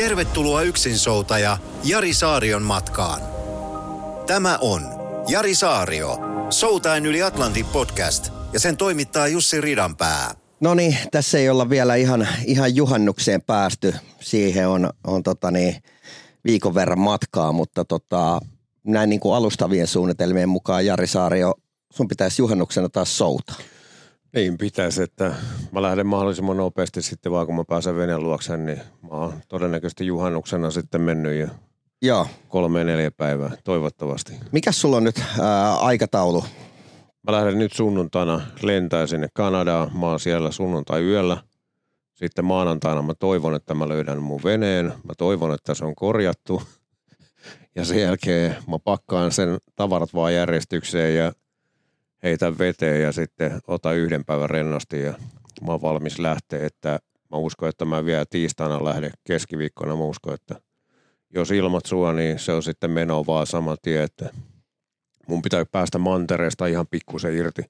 Tervetuloa yksinsoutaja Jari Saarion matkaan. Tämä on Jari Saario, Soutain yli Atlantin podcast ja sen toimittaa Jussi Ridanpää. No niin, tässä ei olla vielä ihan, ihan juhannukseen päästy. Siihen on, on tota niin, viikon verran matkaa, mutta tota, näin niin kuin alustavien suunnitelmien mukaan Jari Saario, sun pitäisi juhannuksena taas souta. Niin pitäisi, että mä lähden mahdollisimman nopeasti sitten vaan kun mä pääsen veneen luokseen, niin mä oon todennäköisesti juhannuksena sitten mennyt jo Joo. kolme neljä päivää, toivottavasti. Mikäs sulla on nyt ää, aikataulu? Mä lähden nyt sunnuntaina lentää sinne Kanadaan. Mä oon siellä sunnuntai yöllä. Sitten maanantaina mä toivon, että mä löydän mun veneen. Mä toivon, että se on korjattu. Ja sen jälkeen mä pakkaan sen tavarat vaan järjestykseen ja heitän veteen ja sitten ota yhden päivän rennosti ja mä oon valmis lähteä, että mä uskon, että mä vielä tiistaina lähden keskiviikkona. Mä uskon, että jos ilmat sua, niin se on sitten meno vaan saman tien, että mun pitää päästä mantereesta ihan pikkusen irti.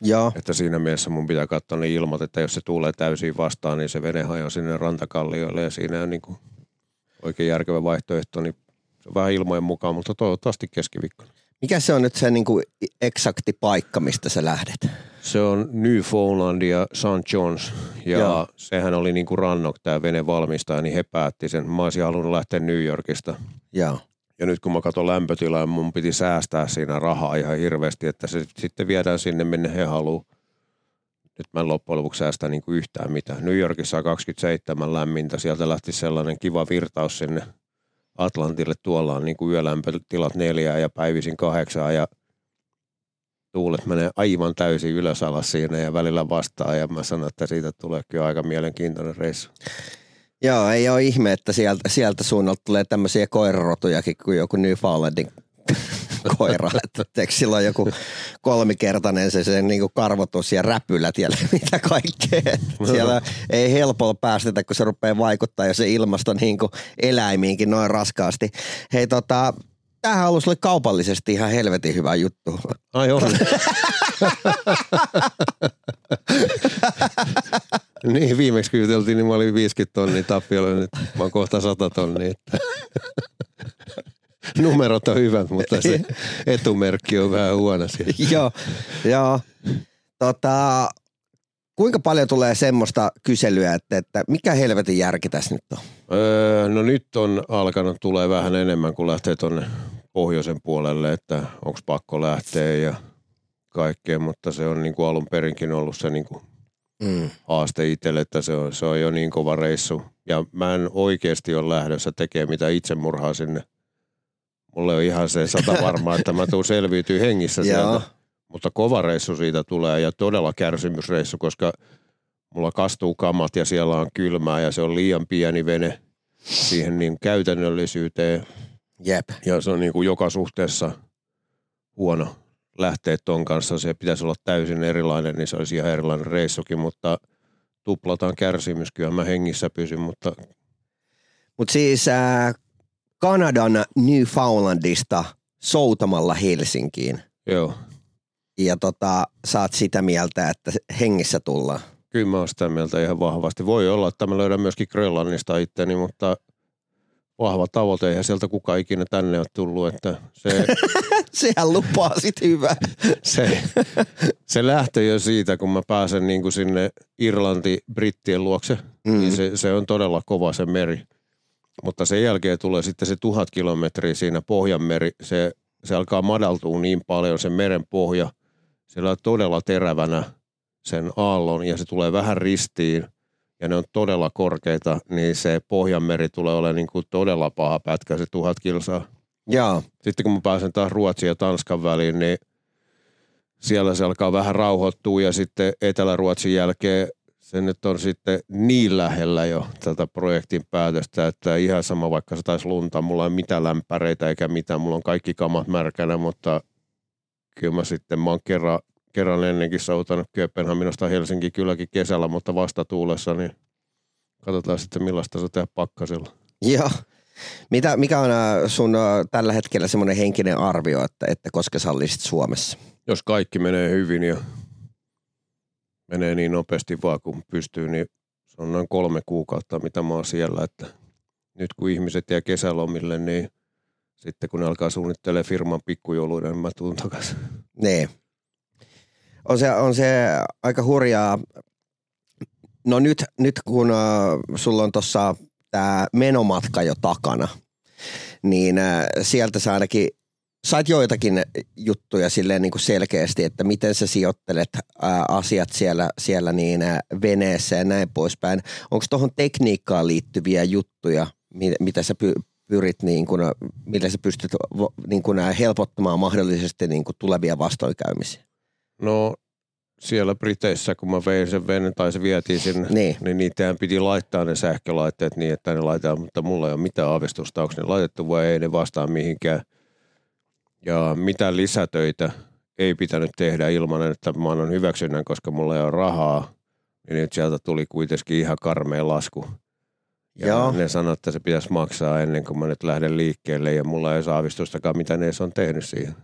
Joo. Että siinä mielessä mun pitää katsoa ne ilmat, että jos se tulee täysin vastaan, niin se vene hajoaa sinne rantakallioille ja siinä on niin kuin oikein järkevä vaihtoehto, niin se on vähän ilmojen mukaan, mutta toivottavasti keskiviikkona. Mikä se on nyt se niin kuin eksakti paikka, mistä sä lähdet? Se on Newfoundland ja St. John's ja Joo. Sehän oli niin kuin Rannok, tämä vene valmistaja, niin he päätti sen. Mä olisin halunnut lähteä New Yorkista. Joo. Ja nyt kun mä katson lämpötilaa, mun piti säästää siinä rahaa ihan hirveästi, että se sitten viedään sinne, minne he haluaa. Nyt mä en loppujen lopuksi säästä niin kuin yhtään mitään. New Yorkissa on 27 lämmintä, sieltä lähti sellainen kiva virtaus sinne Atlantille. Tuolla on niin kuin yölämpötilat neljää ja päivisin kahdeksaa ja tuulet menee aivan täysin ylös alas siinä ja välillä vastaan ja mä sanon, että siitä tulee kyllä aika mielenkiintoinen reissu. Joo, ei ole ihme, että sieltä, sieltä suunnalta tulee tämmöisiä koirarotujakin kuin joku Newfoundlandin koira. Että sillä on joku kolmikertainen se, se niin karvotus ja räpylät ja mitä kaikkea. Siellä ei helpolla päästetä, kun se rupeaa vaikuttaa ja se ilmasto niin eläimiinkin noin raskaasti. Hei tota, tämähän ollut sulle kaupallisesti ihan helvetin hyvä juttu. Ai on. niin, viimeksi kun juteltiin, niin mä olin 50 tonnia tappiolla, nyt mä oon kohta 100 tonnia. Numerot on hyvät, mutta se etumerkki on vähän huono siellä. joo, joo. Tota, kuinka paljon tulee semmoista kyselyä, että, että mikä helvetin järki tässä nyt on? Öö, no nyt on alkanut tulee vähän enemmän, kun lähtee tonne pohjoisen puolelle, että onko pakko lähteä ja kaikkea, mutta se on niin kuin alun perinkin ollut se niin kuin Mm. haaste itselle, että se on, se on jo niin kova reissu. Ja mä en oikeasti ole lähdössä tekemään mitä itsemurhaa sinne. Mulle on ihan se sata varmaa, että mä tuun selviytyy hengissä sieltä. Mutta kova reissu siitä tulee ja todella kärsimysreissu, koska mulla kastuu kamat ja siellä on kylmää ja se on liian pieni vene siihen niin käytännöllisyyteen. Jep. Ja se on niin kuin joka suhteessa huono lähteä ton kanssa. Se pitäisi olla täysin erilainen, niin se olisi ihan erilainen reissukin, mutta tuplataan kärsimys. Kyllä mä hengissä pysyn, mutta Mutta siis äh, Kanadan Newfoundlandista soutamalla Helsinkiin. joo. Ja tota, saat sitä mieltä, että hengissä tullaan. Kyllä mä oon sitä mieltä ihan vahvasti. Voi olla, että mä löydän myöskin Grönlannista itteni, mutta vahva tavoite. Eihän sieltä kukaan ikinä tänne ole tullut, että se, Sehän lupaa sit hyvää. se, se lähtee jo siitä, kun mä pääsen niin kuin sinne Irlanti-Brittien luokse, mm. Mm. niin se, se on todella kova se meri. Mutta sen jälkeen tulee sitten se tuhat kilometriä siinä Pohjanmeri. Se, se alkaa madaltua niin paljon se meren pohja. Siellä on todella terävänä sen aallon ja se tulee vähän ristiin ja ne on todella korkeita, niin se Pohjanmeri tulee olemaan niin kuin todella paha pätkä, se tuhat kilsaa. Joo. Sitten kun mä pääsen taas Ruotsin ja Tanskan väliin, niin siellä se alkaa vähän rauhoittua ja sitten Etelä-Ruotsin jälkeen se nyt on sitten niin lähellä jo tätä projektin päätöstä, että ihan sama vaikka se taisi lunta, mulla ei mitään lämpäreitä eikä mitään, mulla on kaikki kamat märkänä, mutta kyllä mä sitten, mä oon kerran, kerran ennenkin soutanut Kööpenhaminasta Helsinki kylläkin kesällä, mutta vastatuulessa, niin katsotaan sitten millaista se tehdä pakkasilla. Joo. Mitä, mikä on äh, sun äh, tällä hetkellä semmoinen henkinen arvio, että, että koska sä olisit Suomessa? Jos kaikki menee hyvin ja menee niin nopeasti vaan kuin pystyy, niin se on noin kolme kuukautta, mitä mä oon siellä. Että nyt kun ihmiset jää kesälomille, niin sitten kun ne alkaa suunnittelemaan firman pikkujouluina, niin mä tuun takaisin. Niin. On se, on se aika hurjaa. No nyt, nyt kun uh, sulla on tuossa tämä menomatka jo takana, niin uh, sieltä sä ainakin sait joitakin juttuja silleen niin kuin selkeästi, että miten sä sijoittelet ää, asiat siellä, siellä niin ää, veneessä ja näin poispäin. Onko tuohon tekniikkaan liittyviä juttuja, mitä sä py, pyrit, niin kuin, millä sä pystyt niin kuin, helpottamaan mahdollisesti niin kuin tulevia vastoinkäymisiä? No siellä Briteissä, kun mä vein sen venen tai se vietiin sinne, niin, niin niitähän piti laittaa ne sähkölaitteet niin, että ne laitetaan, mutta mulla ei ole mitään aavistusta, onko ne laitettu vai ei ne vastaa mihinkään – ja mitä lisätöitä ei pitänyt tehdä ilman, että mä annan hyväksynnän, koska mulla ei ole rahaa, niin nyt sieltä tuli kuitenkin ihan karmea lasku. Ja Joo. ne sanoivat, että se pitäisi maksaa ennen kuin mä nyt lähden liikkeelle ja mulla ei saa aavistustakaan, mitä ne on tehnyt siihen.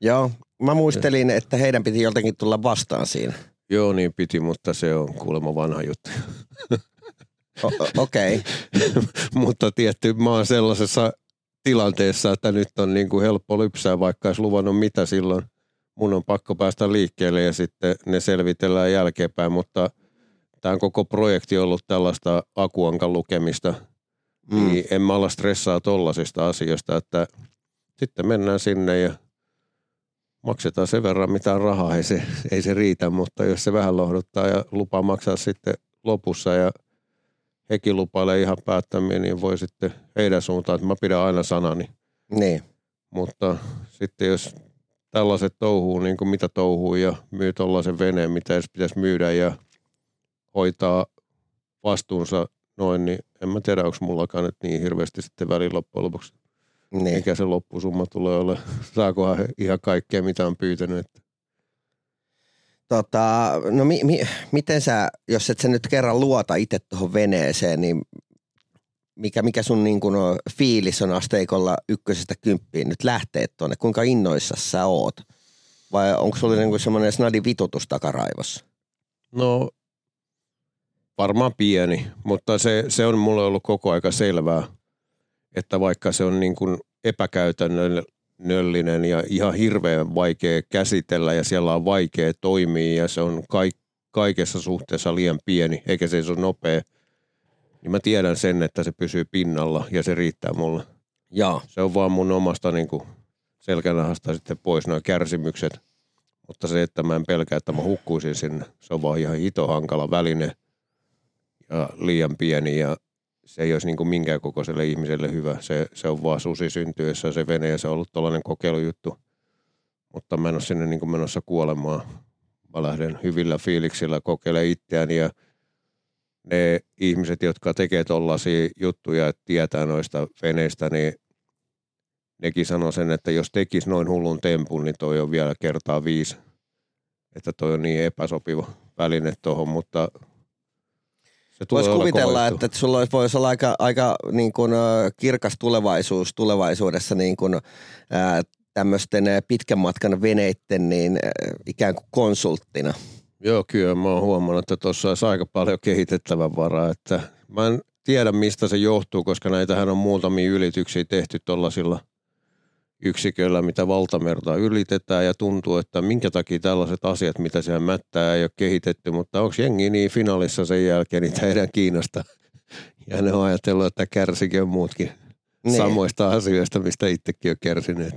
Joo, mä muistelin, että heidän piti joltakin tulla vastaan siinä. Joo, niin piti, mutta se on kuulemma vanha juttu. Okei. Okay. mutta tietty, mä oon sellaisessa tilanteessa, että nyt on niin kuin helppo lypsää, vaikka olisi luvannut mitä silloin. Mun on pakko päästä liikkeelle ja sitten ne selvitellään jälkeenpäin, mutta tämä koko projekti on ollut tällaista akuankan lukemista. Mm. Niin en mä olla stressaa tollasista asioista, että sitten mennään sinne ja maksetaan sen verran mitä rahaa, ei se, ei se riitä, mutta jos se vähän lohduttaa ja lupaa maksaa sitten lopussa ja – hekin lupailee ihan päättämiin, niin voi sitten heidän suuntaan, että mä pidän aina sanani. Niin. Mutta sitten jos tällaiset touhuu, niin kuin mitä touhuu ja myy tuollaisen veneen, mitä edes pitäisi myydä ja hoitaa vastuunsa noin, niin en mä tiedä, onko mullakaan nyt niin hirveästi sitten välillä loppujen lopuksi. Niin. Mikä se loppusumma tulee olla. Saakohan ihan kaikkea, mitä on pyytänyt. Että Tota, no mi, mi, miten sä, jos et sä nyt kerran luota itse tuohon veneeseen, niin mikä, mikä sun niin kun fiilis on asteikolla ykkösestä kymppiin nyt lähtee tuonne? Kuinka innoissa sä oot? Vai onko sulla niin semmoinen snadi vitutus takaraivossa? No varmaan pieni, mutta se, se on mulle ollut koko aika selvää, että vaikka se on niin kuin epäkäytännöllinen nöllinen ja ihan hirveän vaikea käsitellä ja siellä on vaikea toimia ja se on kaik- kaikessa suhteessa liian pieni, eikä se ole nopea. Niin mä tiedän sen, että se pysyy pinnalla ja se riittää mulle. Ja. Se on vaan mun omasta niin kuin selkänahasta sitten pois nuo kärsimykset. Mutta se, että mä en pelkää, että mä hukkuisin sinne, se on vaan ihan hito hankala väline ja liian pieni ja se ei olisi niin kuin minkään kokoiselle ihmiselle hyvä. Se, se on vaan susi syntyessä se vene ja se on ollut tällainen kokeilujuttu. Mutta mä en ole sinne niin kuin menossa kuolemaan. Mä lähden hyvillä fiiliksillä kokeilemaan itseäni ja ne ihmiset, jotka tekee tollaisia juttuja, että tietää noista veneistä, niin nekin sanoo sen, että jos tekisi noin hullun tempun, niin toi on vielä kertaa viisi. Että toi on niin epäsopiva väline tuohon, mutta Voisi kuvitella, että, että sulla voisi olla aika, aika niin kuin, kirkas tulevaisuus tulevaisuudessa niin kuin, ää, tämmöisten pitkän matkan veneitten niin ikään kuin konsulttina. Joo, kyllä mä oon huomannut, että tuossa olisi aika paljon kehitettävän varaa. Että mä en tiedä, mistä se johtuu, koska näitähän on muutamia ylityksiä tehty tuollaisilla – yksiköllä, mitä valtamerta ylitetään ja tuntuu, että minkä takia tällaiset asiat, mitä siellä mättää, ei ole kehitetty, mutta onko jengi niin finaalissa sen jälkeen, niin teidän kiinnosta. Ja ne on ajatellut, että kärsikin on muutkin niin. samoista asioista, mistä itsekin on kärsinyt.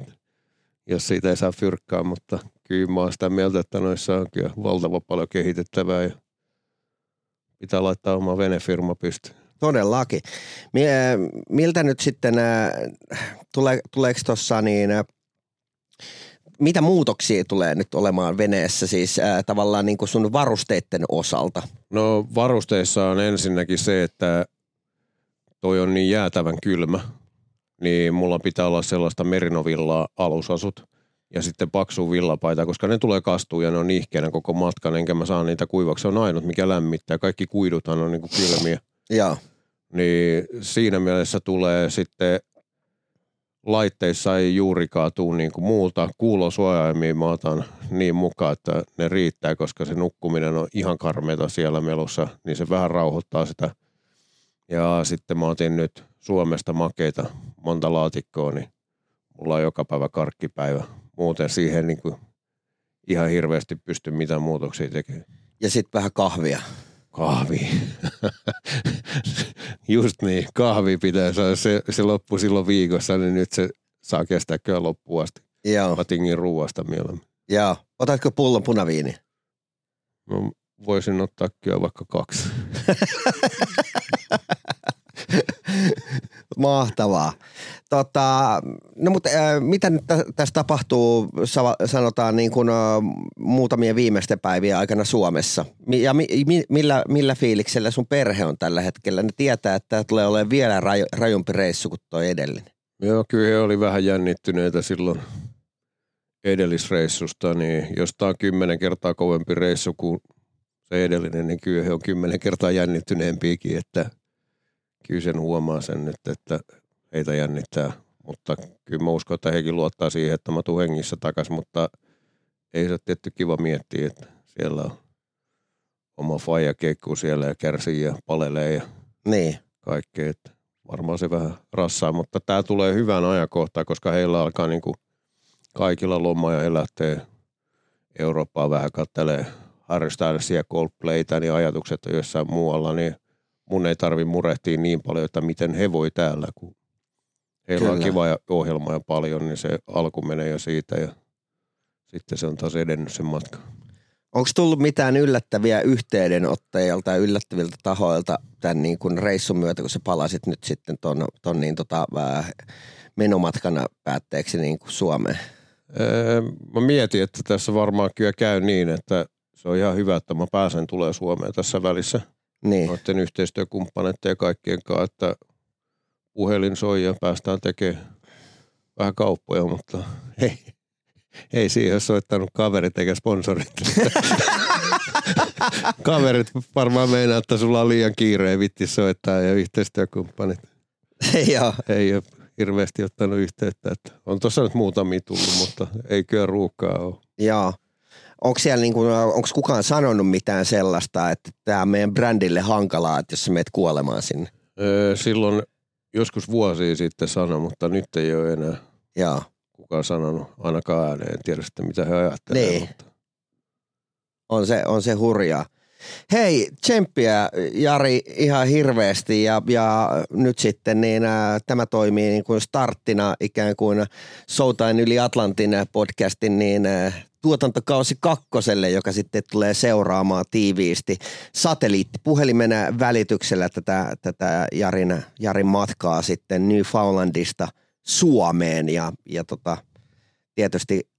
Jos siitä ei saa fyrkkaa, mutta kyllä mä oon sitä mieltä, että noissa on kyllä valtava paljon kehitettävää ja pitää laittaa oma venefirma pystyyn. Todellakin. Miltä nyt sitten, tule, tuleeko tuossa niin, mitä muutoksia tulee nyt olemaan veneessä siis ää, tavallaan niin kuin sun varusteiden osalta? No varusteissa on ensinnäkin se, että toi on niin jäätävän kylmä, niin mulla pitää olla sellaista merinovillaa alusasut ja sitten paksu villapaita, koska ne tulee kastuun ja ne on nihkeänä koko matkan, enkä mä saa niitä kuivaksi. Se on ainut, mikä lämmittää. Kaikki kuiduthan on niin kuin kylmiä. Joo. Niin siinä mielessä tulee sitten laitteissa ei juurikaan tule niin kuin muulta. Kuulosuojaimia mä otan niin mukaan, että ne riittää, koska se nukkuminen on ihan karmeita siellä melussa, niin se vähän rauhoittaa sitä. Ja sitten mä otin nyt Suomesta makeita monta laatikkoa, niin mulla on joka päivä karkkipäivä. Muuten siihen niin kuin ihan hirveästi pysty mitään muutoksia tekemään. Ja sitten vähän kahvia. Kahvi. Just niin, kahvi pitää saada. Se, se loppu silloin viikossa, niin nyt se saa kestää kyllä loppuun asti. Joo. Mä tingin ruuasta mieluummin. Joo. Otatko pullon punaviini? Mä voisin ottaa kyllä vaikka kaksi. Mahtavaa. Tota, no mutta äh, mitä nyt tä- tässä tapahtuu, sa- sanotaan niin kuin, äh, muutamia viimeisten päivien aikana Suomessa? Ja mi- mi- millä, millä fiiliksellä sun perhe on tällä hetkellä? Ne tietää, että tämä tulee olemaan vielä raju- rajumpi reissu kuin toi edellinen. Joo, kyllä he oli vähän jännittyneitä silloin edellisreissusta, niin jos tää on kymmenen kertaa kovempi reissu kuin se edellinen, niin kyllä he on kymmenen kertaa jännittyneempiäkin, että kyllä sen huomaa sen nyt, että heitä jännittää. Mutta kyllä mä uskon, että hekin luottaa siihen, että mä tuun hengissä takaisin, mutta ei se ole tietty kiva miettiä, että siellä on oma faija keikkuu siellä ja kärsii ja palelee ja Niin. kaikkea. Että varmaan se vähän rassaa, mutta tämä tulee hyvän ajankohtaan, koska heillä alkaa niin kuin kaikilla loma ja elättee Eurooppaa vähän kattelee Harry Stylesia, Coldplaytä, niin ajatukset on jossain muualla, niin mun ei tarvi murehtia niin paljon, että miten he voi täällä, kun heillä Kyllä. on kiva ja ohjelma ja paljon, niin se alku menee jo siitä ja sitten se on taas edennyt sen matka. Onko tullut mitään yllättäviä yhteydenottajilta tai yllättäviltä tahoilta tämän niin kuin reissun myötä, kun sä palasit nyt sitten ton, ton niin tota, äh, menomatkana päätteeksi niin kuin Suomeen? Öö, Mä mietin, että tässä varmaan kyllä käy niin, että se on ihan hyvä, että mä pääsen tulee Suomeen tässä välissä Niin, noiden yhteistyökumppaneiden ja kaikkien kanssa, että puhelin soi ja päästään tekemään vähän kauppoja, mutta ei, ei siihen soittanut kaverit eikä sponsorit. kaverit varmaan meinaa, että sulla on liian kiire vitti soittaa ja yhteistyökumppanit joo. ei ole hirveästi ottanut yhteyttä. Että on tuossa nyt muutamia tullut, mutta ei kyllä ruuhkaa ole. Joo. Onko siellä niin kuin, onko kukaan sanonut mitään sellaista, että tämä on meidän brändille hankalaa, että jos sä meet kuolemaan sinne? Öö, Silloin joskus vuosia sitten sanoi, mutta nyt ei ole enää Joo. kukaan sanonut ainakaan ääneen. En tiedä sitten, mitä he ajattelee. Niin. Mutta On se, on se hurjaa. Hei, tsemppiä Jari ihan hirveästi ja, ja nyt sitten niin, ää, tämä toimii niin kuin starttina ikään kuin Soutain yli Atlantin podcastin niin ää, tuotantokausi kakkoselle, joka sitten tulee seuraamaan tiiviisti satelliittipuhelimen välityksellä tätä, tätä Jarin, Jarin matkaa sitten Newfoundlandista Suomeen. Ja, ja tota, tietysti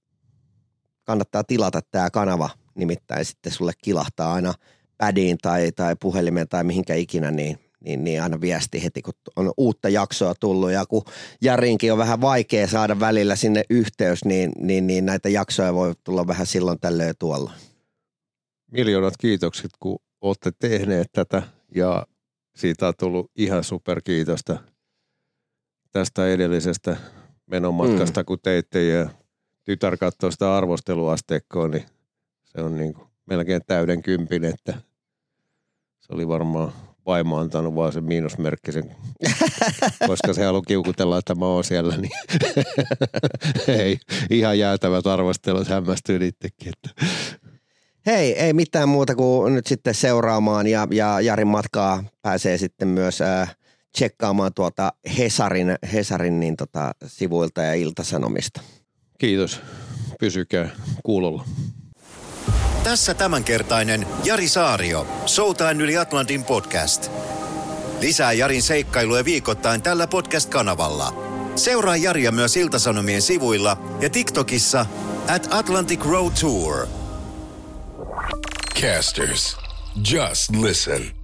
kannattaa tilata tämä kanava, nimittäin sitten sulle kilahtaa aina pädiin tai, tai puhelimeen tai mihinkä ikinä, niin, niin, niin aina viesti heti, kun on uutta jaksoa tullut. Ja kun Jarinkin on vähän vaikea saada välillä sinne yhteys, niin, niin, niin näitä jaksoja voi tulla vähän silloin tällöin tuolla. miljoonat kiitokset, kun olette tehneet tätä ja siitä on tullut ihan superkiitosta tästä edellisestä menomatkasta, mm. kun teitte ja tytär katsoo sitä arvosteluasteikkoa, niin se on niin kuin melkein täyden kympin, että se oli varmaan vaimo antanut vaan sen miinusmerkkisen, koska se haluaa kiukutella, että mä oon siellä, niin ei, ihan jäätävät arvostelut hämmästyy itsekin, että Hei, ei mitään muuta kuin nyt sitten seuraamaan ja, ja Jarin matkaa pääsee sitten myös äh, tsekkaamaan tuota Hesarin, Hesarin niin tota, sivuilta ja iltasanomista. Kiitos. Pysykää kuulolla. Tässä tämänkertainen Jari Saario, Soutain yli Atlantin podcast. Lisää Jarin seikkailuja viikoittain tällä podcast-kanavalla. Seuraa Jaria myös Iltasanomien sivuilla ja TikTokissa At Atlantic Road Tour. Casters. Just listen.